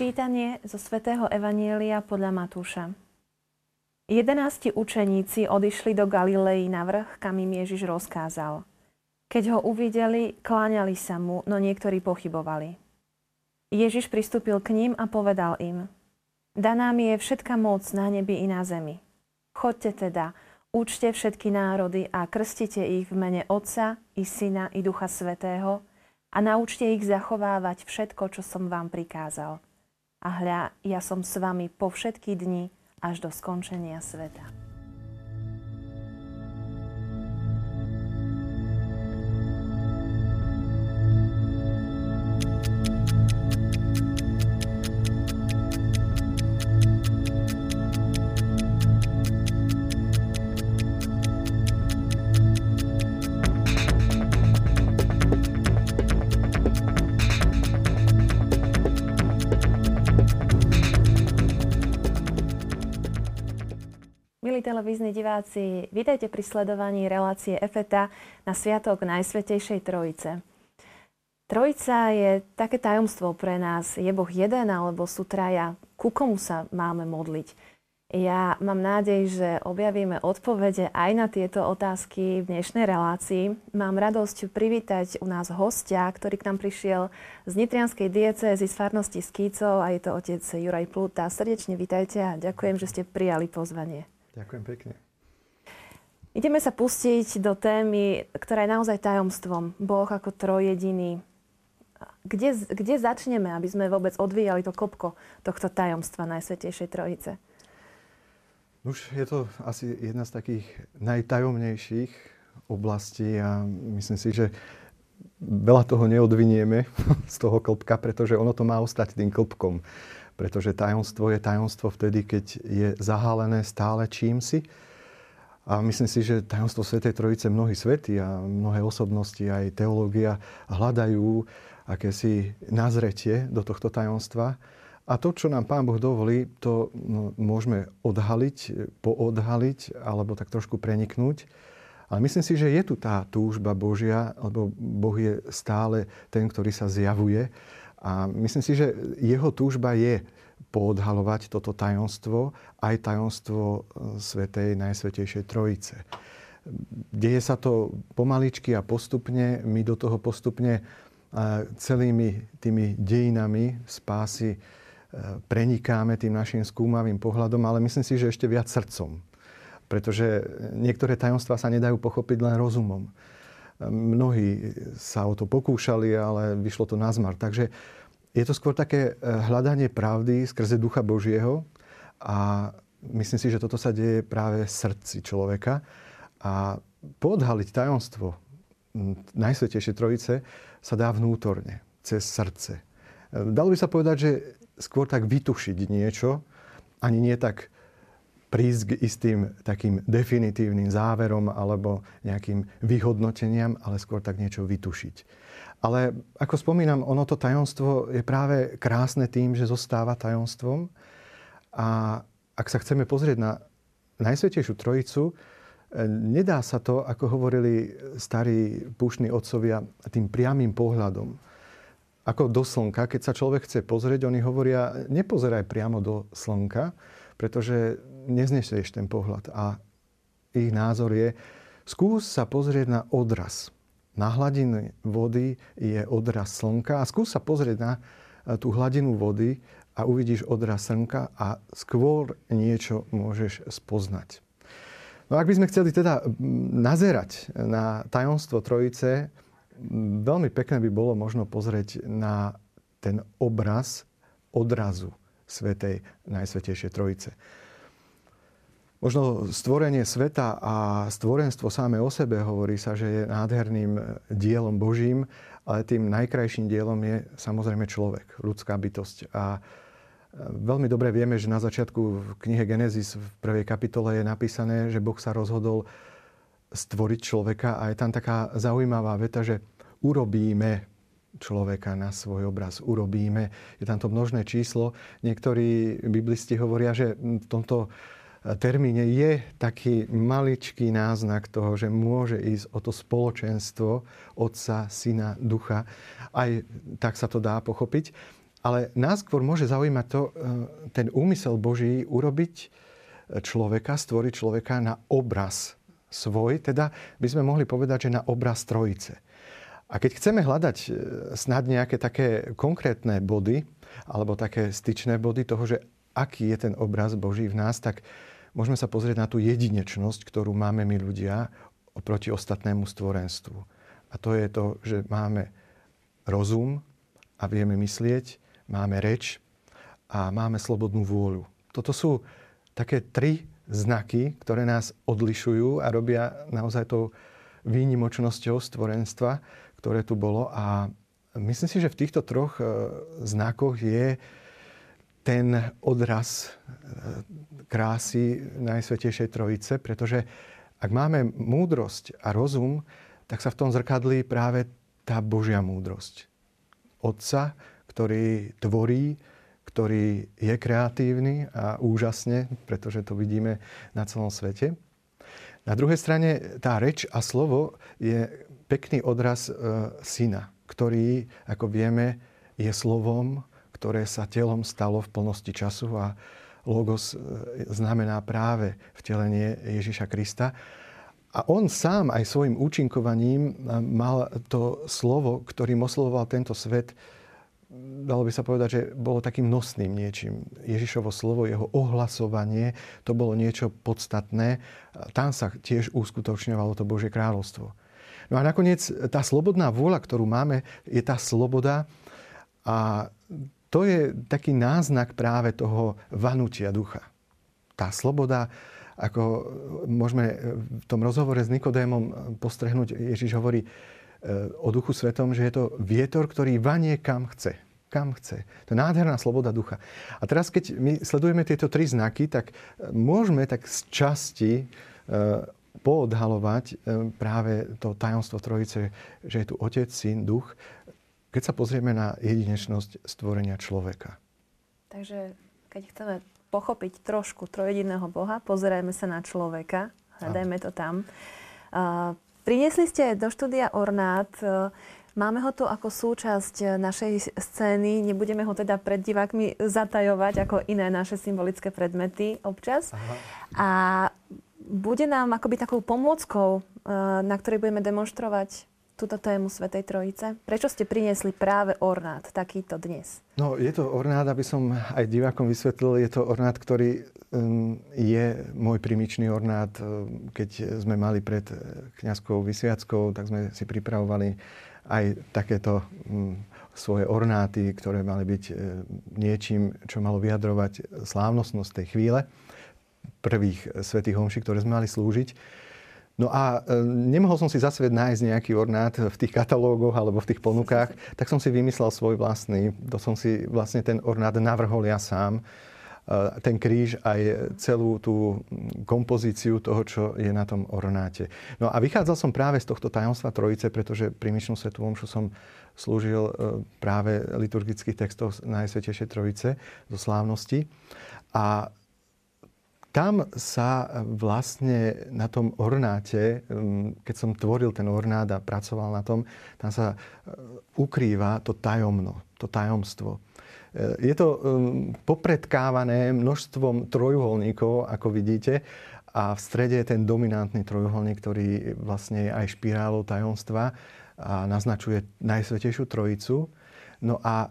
Čítanie zo svätého Evanielia podľa Matúša. Jedenácti učeníci odišli do Galilei na vrch, kam im Ježiš rozkázal. Keď ho uvideli, kláňali sa mu, no niektorí pochybovali. Ježiš pristúpil k ním a povedal im, Daná mi je všetka moc na nebi i na zemi. Chodte teda, učte všetky národy a krstite ich v mene Otca i Syna i Ducha Svetého a naučte ich zachovávať všetko, čo som vám prikázal a hľa, ja som s vami po všetky dni až do skončenia sveta. Milí televízni diváci, vítajte pri sledovaní relácie EFETA na Sviatok Najsvetejšej Trojice. Trojica je také tajomstvo pre nás. Je Boh jeden alebo sú traja? Ku komu sa máme modliť? Ja mám nádej, že objavíme odpovede aj na tieto otázky v dnešnej relácii. Mám radosť privítať u nás hostia, ktorý k nám prišiel z Nitrianskej diecézy z farnosti Skýcov a je to otec Juraj Pluta. Srdečne vítajte a ďakujem, že ste prijali pozvanie. Ďakujem pekne. Ideme sa pustiť do témy, ktorá je naozaj tajomstvom. Boh ako trojediný. Kde, kde začneme, aby sme vôbec odvíjali to kopko tohto tajomstva Najsvetejšej Trojice? Už je to asi jedna z takých najtajomnejších oblastí a myslím si, že veľa toho neodvinieme z toho klopka, pretože ono to má ostať tým klopkom pretože tajomstvo je tajomstvo vtedy, keď je zahálené stále čím si. A myslím si, že tajomstvo Svetej Trojice mnohí svety a mnohé osobnosti, aj teológia, hľadajú akési nazretie do tohto tajomstva. A to, čo nám Pán Boh dovolí, to no, môžeme odhaliť, poodhaliť alebo tak trošku preniknúť. Ale myslím si, že je tu tá túžba Božia, lebo Boh je stále ten, ktorý sa zjavuje a myslím si, že jeho túžba je poodhalovať toto tajomstvo, aj tajomstvo e, Svetej Najsvetejšej Trojice. Deje sa to pomaličky a postupne, my do toho postupne e, celými tými dejinami spásy e, prenikáme tým našim skúmavým pohľadom, ale myslím si, že ešte viac srdcom. Pretože niektoré tajomstvá sa nedajú pochopiť len rozumom. Mnohí sa o to pokúšali, ale vyšlo to na zmar. Takže je to skôr také eh, hľadanie pravdy skrze Ducha Božieho a myslím si, že toto sa deje práve v srdci človeka. A podhaliť tajomstvo Najsvetejšej Trojice sa dá vnútorne, cez srdce. Dalo by sa povedať, že skôr tak vytušiť niečo, ani nie tak prísť k istým takým definitívnym záverom alebo nejakým vyhodnoteniam, ale skôr tak niečo vytušiť. Ale ako spomínam, ono to tajomstvo je práve krásne tým, že zostáva tajomstvom. A ak sa chceme pozrieť na Najsvetejšiu Trojicu, nedá sa to, ako hovorili starí púšni otcovia, tým priamým pohľadom. Ako do slnka, keď sa človek chce pozrieť, oni hovoria, nepozeraj priamo do slnka, pretože neznesieš ten pohľad. A ich názor je, skús sa pozrieť na odraz. Na hladine vody je odraz slnka a skús sa pozrieť na eh, tú hladinu vody a uvidíš odraz slnka a skôr niečo môžeš spoznať. No ak by sme chceli teda nazerať na tajomstvo Trojice, veľmi pekné by bolo možno pozrieť na ten obraz odrazu Svetej Najsvetejšej Trojice. Možno stvorenie sveta a stvorenstvo samé o sebe hovorí sa, že je nádherným dielom Božím, ale tým najkrajším dielom je samozrejme človek, ľudská bytosť. A veľmi dobre vieme, že na začiatku v knihe Genesis v prvej kapitole je napísané, že Boh sa rozhodol stvoriť človeka a je tam taká zaujímavá veta, že urobíme človeka na svoj obraz urobíme. Je tam to množné číslo. Niektorí biblisti hovoria, že v tomto termíne je taký maličký náznak toho, že môže ísť o to spoločenstvo Otca, Syna, Ducha. Aj tak sa to dá pochopiť. Ale nás skôr môže zaujímať to, e, ten úmysel Boží urobiť človeka, stvoriť človeka na obraz svoj, teda by sme mohli povedať, že na obraz trojice. A keď chceme hľadať e, snad nejaké také konkrétne body, alebo také styčné body toho, že aký je ten obraz Boží v nás, tak môžeme sa pozrieť na tú jedinečnosť, ktorú máme my ľudia oproti ostatnému stvorenstvu. A to je to, že máme rozum a vieme myslieť, máme reč a máme slobodnú vôľu. Toto sú také tri znaky, ktoré nás odlišujú a robia naozaj tou výnimočnosťou stvorenstva, ktoré tu bolo. A myslím si, že v týchto troch e, znakoch je ten odraz e, krásy Najsvetejšej Trojice, pretože ak máme múdrosť a rozum, tak sa v tom zrkadlí práve tá Božia múdrosť. Otca, ktorý tvorí, ktorý je kreatívny a úžasne, pretože to vidíme na celom svete. Na druhej strane tá reč a slovo je pekný odraz e, syna, ktorý, ako vieme, je slovom, ktoré sa telom stalo v plnosti času a logos e, znamená práve vtelenie Ježiša Krista. A on sám aj svojim účinkovaním e, mal to slovo, ktorým oslovoval tento svet, dalo by sa povedať, že bolo takým nosným niečím. Ježišovo slovo, jeho ohlasovanie, to bolo niečo podstatné. Tam sa tiež uskutočňovalo to Božie kráľovstvo. No a nakoniec tá slobodná vôľa, ktorú máme, je tá sloboda a to je taký náznak práve toho vanutia ducha. Tá sloboda, ako môžeme v tom rozhovore s Nikodémom postrehnúť, Ježiš hovorí o duchu svetom, že je to vietor, ktorý vanie kam chce. Kam chce. To je nádherná sloboda ducha. A teraz, keď my sledujeme tieto tri znaky, tak môžeme tak z časti e, poodhalovať e, práve to tajomstvo Trojice, že je tu Otec, Syn, Duch, keď sa pozrieme na jedinečnosť stvorenia človeka. Takže keď chceme pochopiť trošku trojediného Boha, pozerajme sa na človeka, hľadajme to tam. Priniesli ste do štúdia ornát, uh, máme ho tu ako súčasť našej scény, nebudeme ho teda pred divákmi zatajovať ako iné naše symbolické predmety občas. Aha. A bude nám akoby takou pomôckou, uh, na ktorej budeme demonstrovať túto tému Svetej Trojice? Prečo ste priniesli práve ornát takýto dnes? No, je to ornát, aby som aj divákom vysvetlil, je to ornát, ktorý um, je môj primičný ornát. Um, keď sme mali pred uh, kňazskou vysviackou, tak sme si pripravovali aj takéto um, svoje ornáty, ktoré mali byť uh, niečím, čo malo vyjadrovať slávnostnosť tej chvíle prvých svetých homší, ktoré sme mali slúžiť. No a e, nemohol som si za svet nájsť nejaký ornát v tých katalógoch alebo v tých ponukách, tak som si vymyslel svoj vlastný. To som si vlastne ten ornát navrhol ja sám. E, ten kríž aj celú tú kompozíciu toho, čo je na tom ornáte. No a vychádzal som práve z tohto tajomstva Trojice, pretože pri myšnom svetu omšu som slúžil e, práve liturgických textov Najsvetejšej Trojice zo slávnosti. A tam sa vlastne na tom ornáte, mm, keď som tvoril ten ornát a pracoval na tom, tam sa e, ukrýva to tajomno, to tajomstvo. E, je to mm, popredkávané množstvom trojuholníkov, ako vidíte, a v strede je ten dominantný trojuholník, ktorý vlastne je aj špirálou tajomstva a naznačuje Najsvetejšiu Trojicu. No a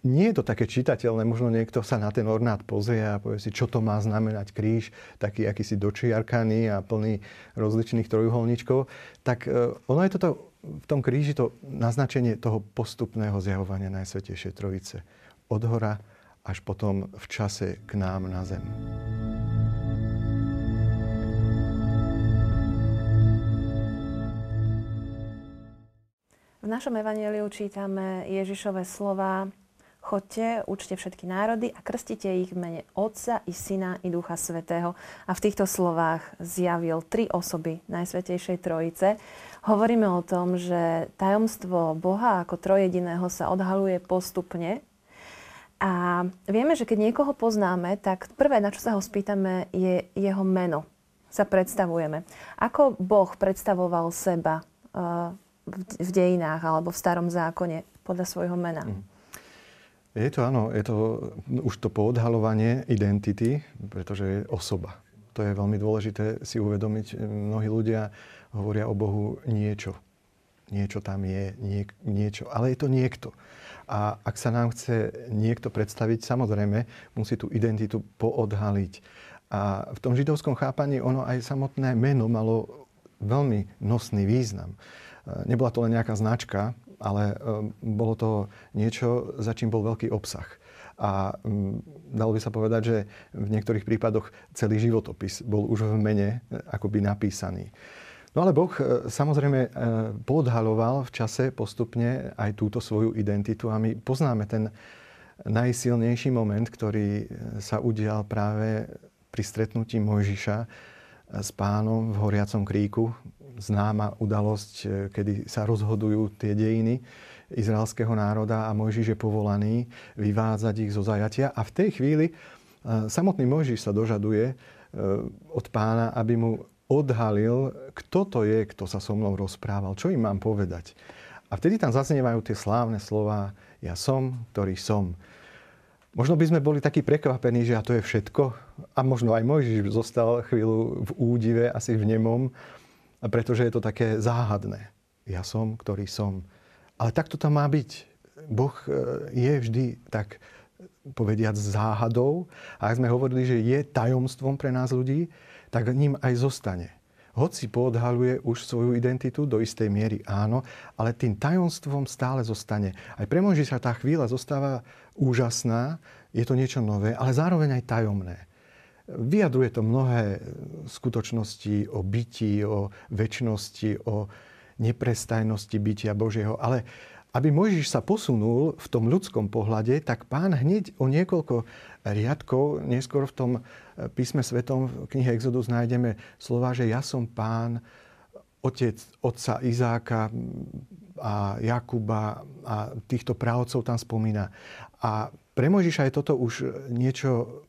nie je to také čitateľné. Možno niekto sa na ten ornát pozrie a povie si, čo to má znamenať kríž, taký akýsi dočiarkaný a plný rozličných trojuholníčkov. Tak e, ono je toto v tom kríži to naznačenie toho postupného zjavovania Najsvetejšej Trojice. Od hora až potom v čase k nám na zem. V našom evaníliu čítame Ježišové slova Chodte, učte všetky národy a krstite ich v mene Otca i Syna i Ducha Svetého. A v týchto slovách zjavil tri osoby Najsvetejšej Trojice. Hovoríme o tom, že tajomstvo Boha ako trojediného sa odhaluje postupne. A vieme, že keď niekoho poznáme, tak prvé, na čo sa ho spýtame, je jeho meno. Sa predstavujeme. Ako Boh predstavoval seba uh, v dejinách alebo v starom zákone podľa svojho mena? Mm. Je to áno, je to už to poodhalovanie identity, pretože je osoba. To je veľmi dôležité si uvedomiť. Mnohí ľudia hovoria o Bohu niečo. Niečo tam je, nie, niečo. Ale je to niekto. A ak sa nám chce niekto predstaviť, samozrejme musí tú identitu poodhaliť. A v tom židovskom chápaní ono aj samotné meno malo veľmi nosný význam. Nebola to len nejaká značka, ale ehm, bolo to niečo, za čím bol veľký obsah. A mm, dalo by sa povedať, že v niektorých prípadoch celý životopis bol už v mene e, akoby napísaný. No ale Boh e, samozrejme e, podhaloval v čase postupne aj túto svoju identitu a my poznáme ten najsilnejší moment, ktorý sa udial práve pri stretnutí Mojžiša s pánom v horiacom kríku známa udalosť, e, kedy sa rozhodujú tie dejiny izraelského národa a Mojžiš je povolaný vyvádzať ich zo zajatia. A v tej chvíli e, samotný Mojžiš sa dožaduje e, od pána, aby mu odhalil, kto to je, kto sa so mnou rozprával, čo im mám povedať. A vtedy tam zaznievajú tie slávne slova ja som, ktorý som. Možno by sme boli takí prekvapení, že a to je všetko. A možno aj Mojžiš zostal chvíľu v údive, asi v nemom pretože je to také záhadné. Ja som, ktorý som. Ale tak to má byť. Boh e, je vždy tak povediať záhadou. A ak sme hovorili, že je tajomstvom pre nás ľudí, tak ním aj zostane. Hoci poodhaluje už svoju identitu do istej miery, áno, ale tým tajomstvom stále zostane. Aj pre sa tá chvíľa zostáva úžasná, je to niečo nové, ale zároveň aj tajomné. Vyjadruje to mnohé skutočnosti o bytí, o väčšnosti, o neprestajnosti bytia Božieho. Ale aby Mojžiš sa posunul v tom ľudskom pohľade, tak pán hneď o niekoľko riadkov, neskôr v tom písme svetom v knihe Exodus nájdeme slova, že ja som pán, otec otca Izáka a Jakuba a týchto právcov tam spomína. A pre Mojžiša je toto už niečo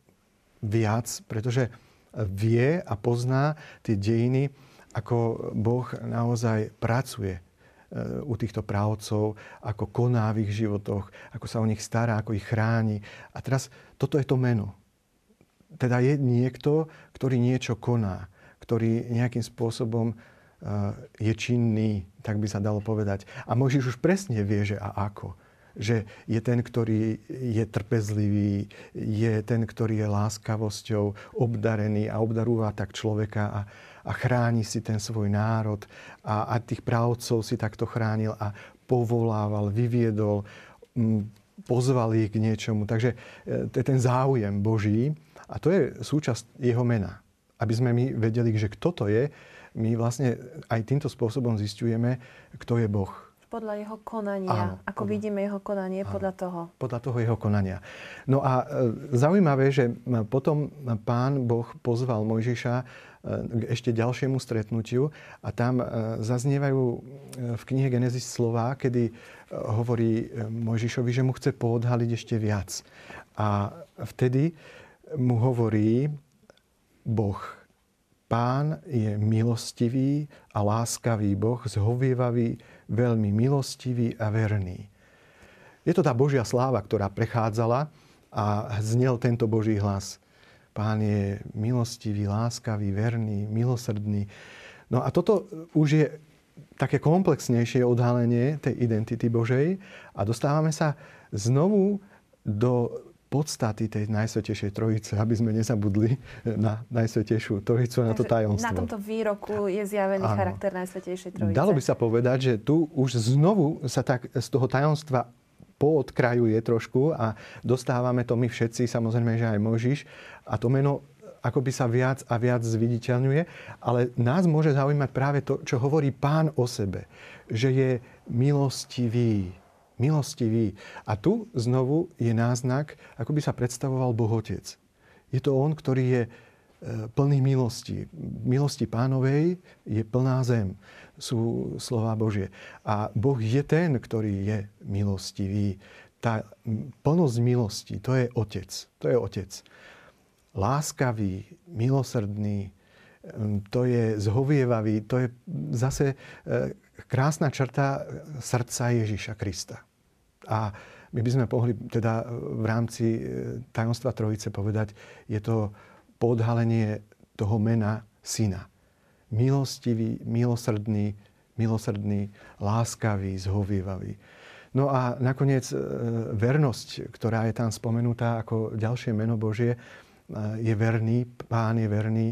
viac, pretože vie a pozná tie dejiny, ako Boh naozaj pracuje e, u týchto právcov, ako koná v ich životoch, ako sa o nich stará, ako ich chráni. A teraz toto je to meno. Teda je niekto, ktorý niečo koná, ktorý nejakým spôsobom e, je činný, tak by sa dalo povedať. A Mojžiš už presne vie, že a ako že je ten, ktorý je trpezlivý, je ten, ktorý je láskavosťou obdarený a obdarúva tak človeka a, a chráni si ten svoj národ a, a tých právcov si takto chránil a povolával, vyviedol, pozval ich k niečomu. Takže e, to je ten záujem Boží a to je súčasť jeho mena. Aby sme my vedeli, že kto to je, my vlastne aj týmto spôsobom zistujeme, kto je Boh podľa jeho konania. Áno, Ako podľa, vidíme jeho konanie áno, podľa toho. Podľa toho jeho konania. No a e, zaujímavé, že potom pán Boh pozval Mojžiša e, k ešte ďalšiemu stretnutiu a tam e, zaznievajú v knihe Genesis slova, kedy hovorí Mojžišovi, že mu chce poodhaliť ešte viac. A vtedy mu hovorí Boh, Pán je milostivý a láskavý Boh, zhovievavý, veľmi milostivý a verný. Je to tá Božia sláva, ktorá prechádzala a znel tento Boží hlas. Pán je milostivý, láskavý, verný, milosrdný. No a toto už je také komplexnejšie odhalenie tej identity Božej a dostávame sa znovu do podstaty tej Najsvetejšej Trojice, aby sme nezabudli na Najsvetejšiu Trojicu a na to tajomstvo. Na tomto výroku je zjavený Áno. charakter Najsvetejšej Trojice. Dalo by sa povedať, že tu už znovu sa tak z toho tajomstva poodkrajuje trošku a dostávame to my všetci, samozrejme, že aj Možiš. A to meno ako by sa viac a viac zviditeľňuje, ale nás môže zaujímať práve to, čo hovorí pán o sebe, že je milostivý, milostivý. A tu znovu je náznak, ako by sa predstavoval Boh Otec. Je to On, ktorý je e, plný milosti. Milosti pánovej je plná zem, sú slova Božie. A Boh je ten, ktorý je milostivý. Tá plnosť milosti, to je Otec. To je Otec. Láskavý, milosrdný, to je zhovievavý, to je zase e, krásna črta srdca Ježíša Krista. A my by sme mohli teda v rámci e, tajomstva Trojice povedať, je to podhalenie toho mena syna. Milostivý, milosrdný, milosrdný, láskavý, zhovievavý. No a nakoniec e, vernosť, ktorá je tam spomenutá ako ďalšie meno Božie, e, je verný, pán je verný.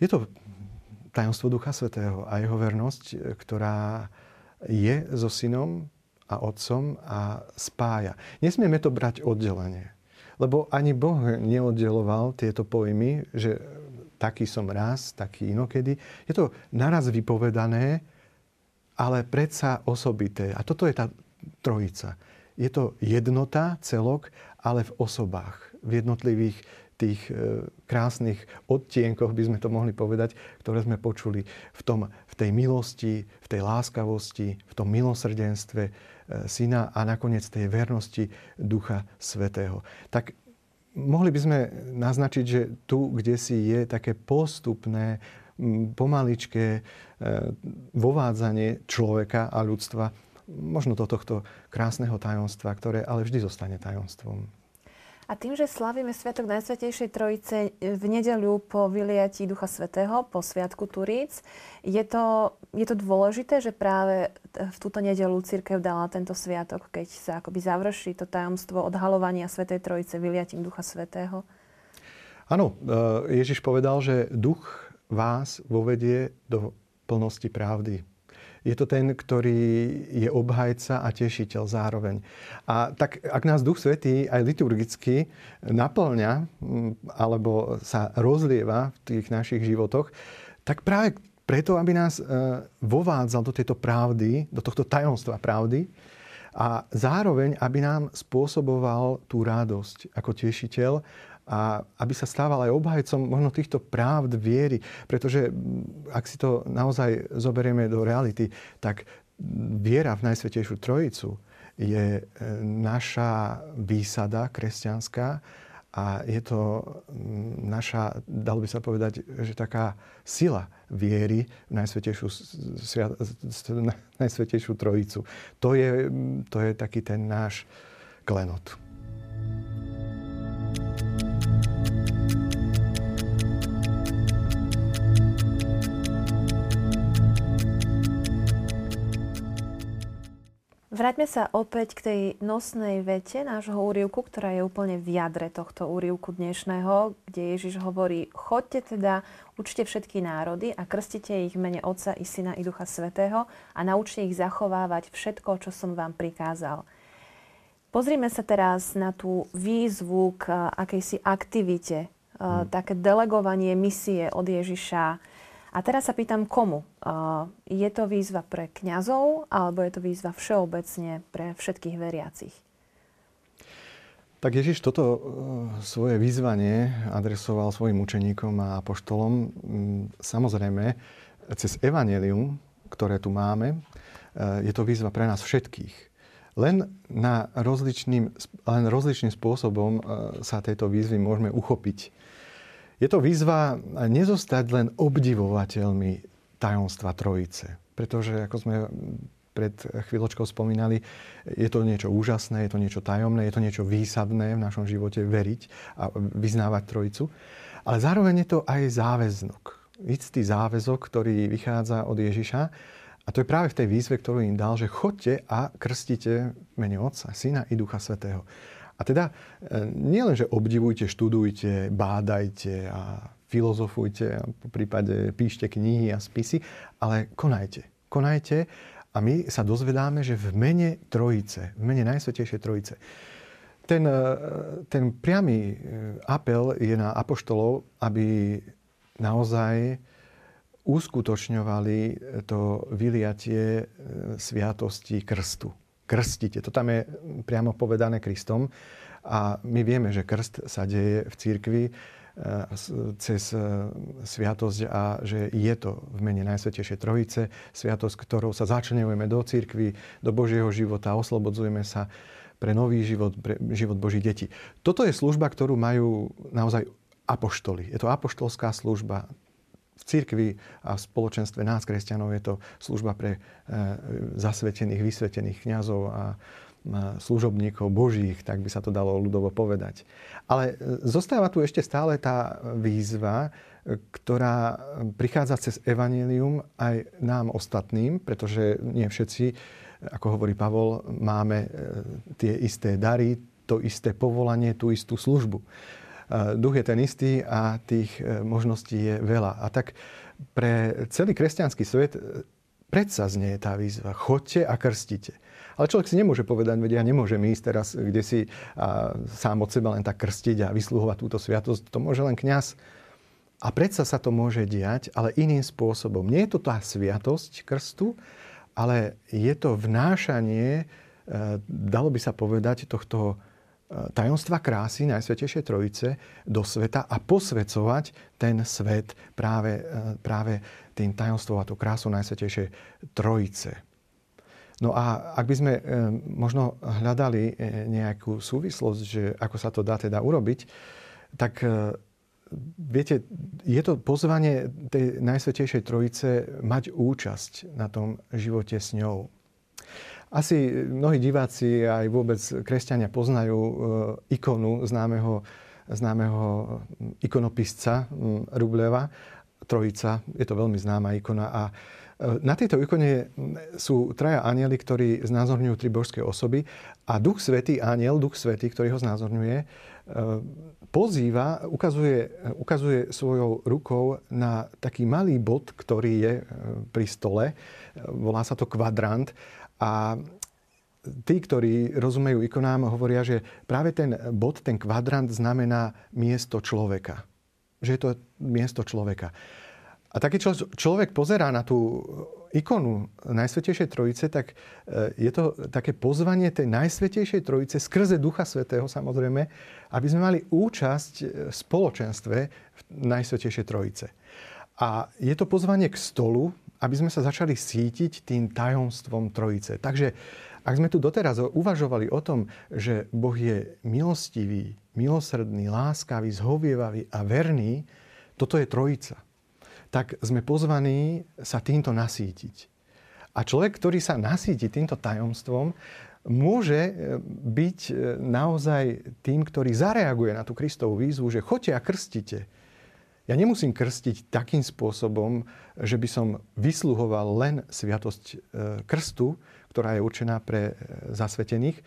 Je to tajomstvo Ducha Svetého a jeho vernosť, ktorá je so synom a otcom a spája. Nesmieme to brať oddelenie. Lebo ani Boh neoddeloval tieto pojmy, že taký som raz, taký inokedy. Je to naraz vypovedané, ale predsa osobité. A toto je tá trojica. Je to jednota, celok, ale v osobách, v jednotlivých tých e, krásnych odtienkoch, by sme to mohli povedať, ktoré sme počuli v, tom, v tej milosti, v tej láskavosti, v tom milosrdenstve, Syna a nakoniec tej vernosti Ducha Svetého. Tak mohli by sme naznačiť, že tu, kde si je také postupné, pomaličké e, vovádzanie človeka a ľudstva, možno do tohto krásneho tajomstva, ktoré ale vždy zostane tajomstvom. A tým, že slavíme Sviatok Najsvetejšej Trojice v nedeľu po vyliatí Ducha Svetého, po Sviatku Turíc, je to, je to dôležité, že práve v túto nedeľu církev dala tento sviatok, keď sa akoby završí to tajomstvo odhalovania Svetej Trojice vyliatím Ducha Svetého? Áno, e, Ježiš povedal, že duch vás vovedie do plnosti pravdy je to ten, ktorý je obhajca a tešiteľ zároveň. A tak ak nás Duch Svetý aj liturgicky naplňa alebo sa rozlieva v tých našich životoch, tak práve preto, aby nás e, vovádzal do tejto pravdy, do tohto tajomstva pravdy, a zároveň, aby nám spôsoboval tú radosť ako tešiteľ a aby sa stával aj obhajcom možno týchto právd viery. Pretože ak si to naozaj zoberieme do reality, tak viera v Najsvetejšiu Trojicu je e, naša výsada kresťanská a je to naša, dalo by sa povedať, že taká sila viery v Najsvetejšiu, Najsvetejšiu Trojicu. To je, to je taký ten náš klenot. Vráťme sa opäť k tej nosnej vete nášho úrivku, ktorá je úplne v jadre tohto úrivku dnešného, kde Ježiš hovorí, chodte teda, učte všetky národy a krstite ich mene Otca i Syna i Ducha Svetého a naučte ich zachovávať všetko, čo som vám prikázal. Pozrime sa teraz na tú výzvu k akejsi aktivite, hmm. také delegovanie misie od Ježiša a teraz sa pýtam, komu? Je to výzva pre kňazov alebo je to výzva všeobecne pre všetkých veriacich? Tak Ježiš toto e, svoje výzvanie adresoval svojim učeníkom a apoštolom samozrejme cez evanelium, ktoré tu máme. E, je to výzva pre nás všetkých. Len, na rozličným, len rozličným spôsobom e, sa tejto výzvy môžeme uchopiť. Je to výzva nezostať len obdivovateľmi tajomstva Trojice. Pretože, ako sme pred chvíľočkou spomínali, je to niečo úžasné, je to niečo tajomné, je to niečo výsadné v našom živote veriť a vyznávať Trojicu. Ale zároveň je to aj záväznok. Istý záväzok, ktorý vychádza od Ježiša. A to je práve v tej výzve, ktorú im dal, že chodte a krstite mene Otca, Syna i Ducha Svetého. A teda e, nielen, že obdivujte, študujte, bádajte a filozofujte, a po prípade píšte knihy a spisy, ale konajte. Konajte a my sa dozvedáme, že v mene Trojice, v mene Najsvetejšej Trojice, ten, e, ten priamy e, apel je na apoštolov, aby naozaj uskutočňovali to vyliatie sviatosti krstu krstite. To tam je priamo povedané Kristom. A my vieme, že krst sa deje v církvi e, cez e, sviatosť a že je to v mene Najsvetejšej Trojice, sviatosť, ktorou sa začnevujeme do církvy, do Božieho života, oslobodzujeme sa pre nový život, pre život Božích detí. Toto je služba, ktorú majú naozaj apoštoli. Je to apoštolská služba cirkvi a v spoločenstve nás, kresťanov, je to služba pre e, zasvetených, vysvetených kňazov a služobníkov božích, tak by sa to dalo ľudovo povedať. Ale zostáva tu ešte stále tá výzva, ktorá prichádza cez evanílium aj nám ostatným, pretože nie všetci, ako hovorí Pavol, máme tie isté dary, to isté povolanie, tú istú službu. Duch je ten istý a tých možností je veľa. A tak pre celý kresťanský svet predsa znie tá výzva. Chodte a krstite. Ale človek si nemôže povedať, vedia, ja nemôžem ísť teraz, kde si a, sám od seba len tak krstiť a vysluhovať túto sviatosť. To môže len kňaz. A predsa sa to môže diať, ale iným spôsobom. Nie je to tá sviatosť krstu, ale je to vnášanie, e, dalo by sa povedať, tohto e, tajomstva krásy Najsvetejšej Trojice do sveta a posvecovať ten svet práve, e, práve tým tajomstvom a tú krásu Najsvetejšej Trojice. No a ak by sme e, možno hľadali e, nejakú súvislosť, že ako sa to dá teda urobiť, tak viete, je to pozvanie tej Najsvetejšej Trojice mať účasť na tom živote s ňou. Asi mnohí diváci aj vôbec kresťania poznajú ikonu známeho, známeho ikonopisca Rubleva, trojica, je to veľmi známa ikona. A e, na tejto ikone sú traja anieli, ktorí znázorňujú tri božské osoby a Duch Svetý, aniel, Duch Svetý, ktorý ho znázorňuje, e, pozýva, ukazuje, ukazuje svojou rukou na taký malý bod, ktorý je e, pri stole. Volá sa to kvadrant a tí, ktorí rozumejú ikonám, hovoria, že práve ten bod, ten kvadrant znamená miesto človeka že je to miesto človeka. A taký človek pozerá na tú ikonu Najsvetejšej Trojice, tak e, je to také pozvanie tej Najsvetejšej Trojice skrze Ducha Svetého samozrejme, aby sme mali účasť v spoločenstve v Najsvetejšej Trojice. A je to pozvanie k stolu, aby sme sa začali sítiť tým tajomstvom Trojice. Takže ak sme tu doteraz uvažovali o tom, že Boh je milostivý, milosrdný, láskavý, zhovievavý a verný, toto je trojica. Tak sme pozvaní sa týmto nasítiť. A človek, ktorý sa nasíti týmto tajomstvom, môže e, byť e, naozaj tým, ktorý zareaguje na tú Kristovú výzvu, že choďte a krstite. Ja nemusím krstiť takým spôsobom, že by som vysluhoval len sviatosť e, krstu, ktorá je určená pre e, zasvetených,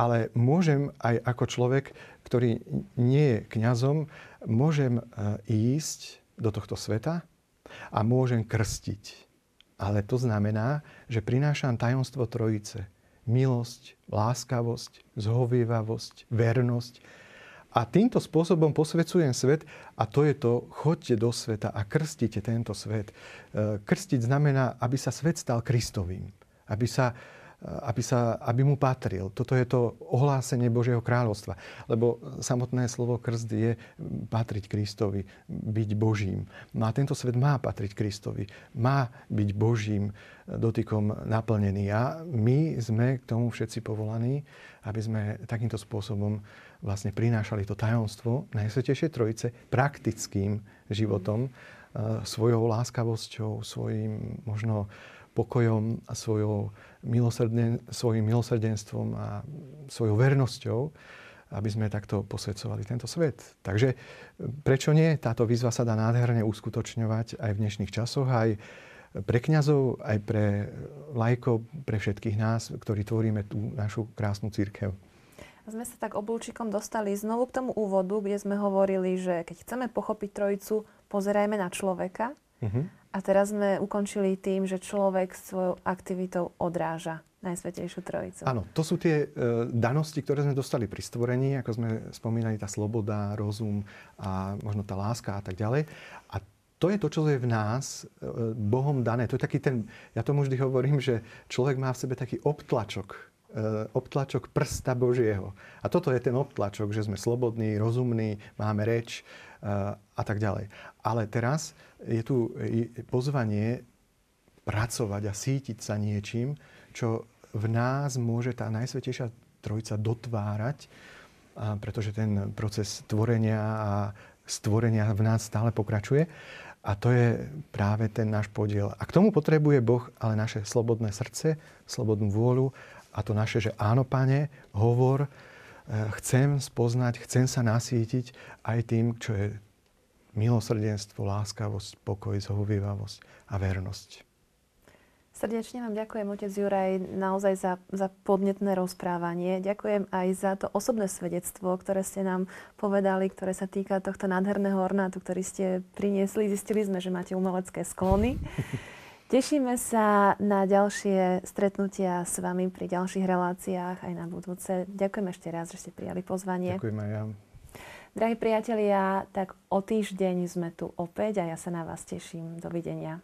ale môžem aj ako človek, ktorý nie je kňazom, môžem e, ísť do tohto sveta a môžem krstiť. Ale to znamená, že prinášam tajomstvo Trojice. Milosť, láskavosť, zhovievavosť, vernosť. A týmto spôsobom posvecujem svet a to je to, chodte do sveta a krstite tento svet. E, krstiť znamená, aby sa svet stal Kristovým aby, sa, aby, sa, aby mu patril. Toto je to ohlásenie Božieho kráľovstva. Lebo samotné slovo krst je patriť Kristovi, byť Božím. No a tento svet má patriť Kristovi. Má byť Božím dotykom naplnený. A my sme k tomu všetci povolaní, aby sme takýmto spôsobom vlastne prinášali to tajomstvo Najsvetejšej Trojice praktickým životom, e, svojou láskavosťou, svojim možno pokojom a svojou milosrden, svojim milosrdenstvom a svojou vernosťou, aby sme takto posvedcovali tento svet. Takže prečo nie? Táto výzva sa dá nádherne uskutočňovať aj v dnešných časoch, aj pre kňazov, aj pre lajkov, pre všetkých nás, ktorí tvoríme tú našu krásnu církev. Sme sa tak oblúčikom dostali znovu k tomu úvodu, kde sme hovorili, že keď chceme pochopiť trojicu, pozerajme na človeka. Uh-huh. A teraz sme ukončili tým, že človek svojou aktivitou odráža Najsvetejšiu Trojicu. Áno, to sú tie e, danosti, ktoré sme dostali pri stvorení, ako sme spomínali, tá sloboda, rozum a možno tá láska a tak ďalej. A to je to, čo je v nás e, Bohom dané. To je taký ten, ja tomu vždy hovorím, že človek má v sebe taký obtlačok, obtlačok prsta Božieho. A toto je ten obtlačok, že sme slobodní, rozumní, máme reč e, a tak ďalej. Ale teraz je tu pozvanie pracovať a sítiť sa niečím, čo v nás môže tá Najsvetejšia Trojica dotvárať, pretože ten proces tvorenia a stvorenia v nás stále pokračuje. A to je práve ten náš podiel. A k tomu potrebuje Boh ale naše slobodné srdce, slobodnú vôľu A to naše, že áno, pane, hovor, eh, chcem spoznať, chcem sa nasítiť aj tým, čo je milosrdenstvo, láskavosť, pokoj, zhovývavosť a vernosť. Srdečne vám ďakujem, otec Juraj, naozaj za, za podnetné rozprávanie. Ďakujem aj za to osobné svedectvo, ktoré ste nám povedali, ktoré sa týka tohto nádherného ornátu, ktorý ste priniesli. Zistili sme, že máte umelecké sklony. Tešíme sa na ďalšie stretnutia s vami pri ďalších reláciách aj na budúce. Ďakujem ešte raz, že ste prijali pozvanie. Ďakujem aj ja. Drahí priatelia, tak o týždeň sme tu opäť a ja sa na vás teším. Dovidenia.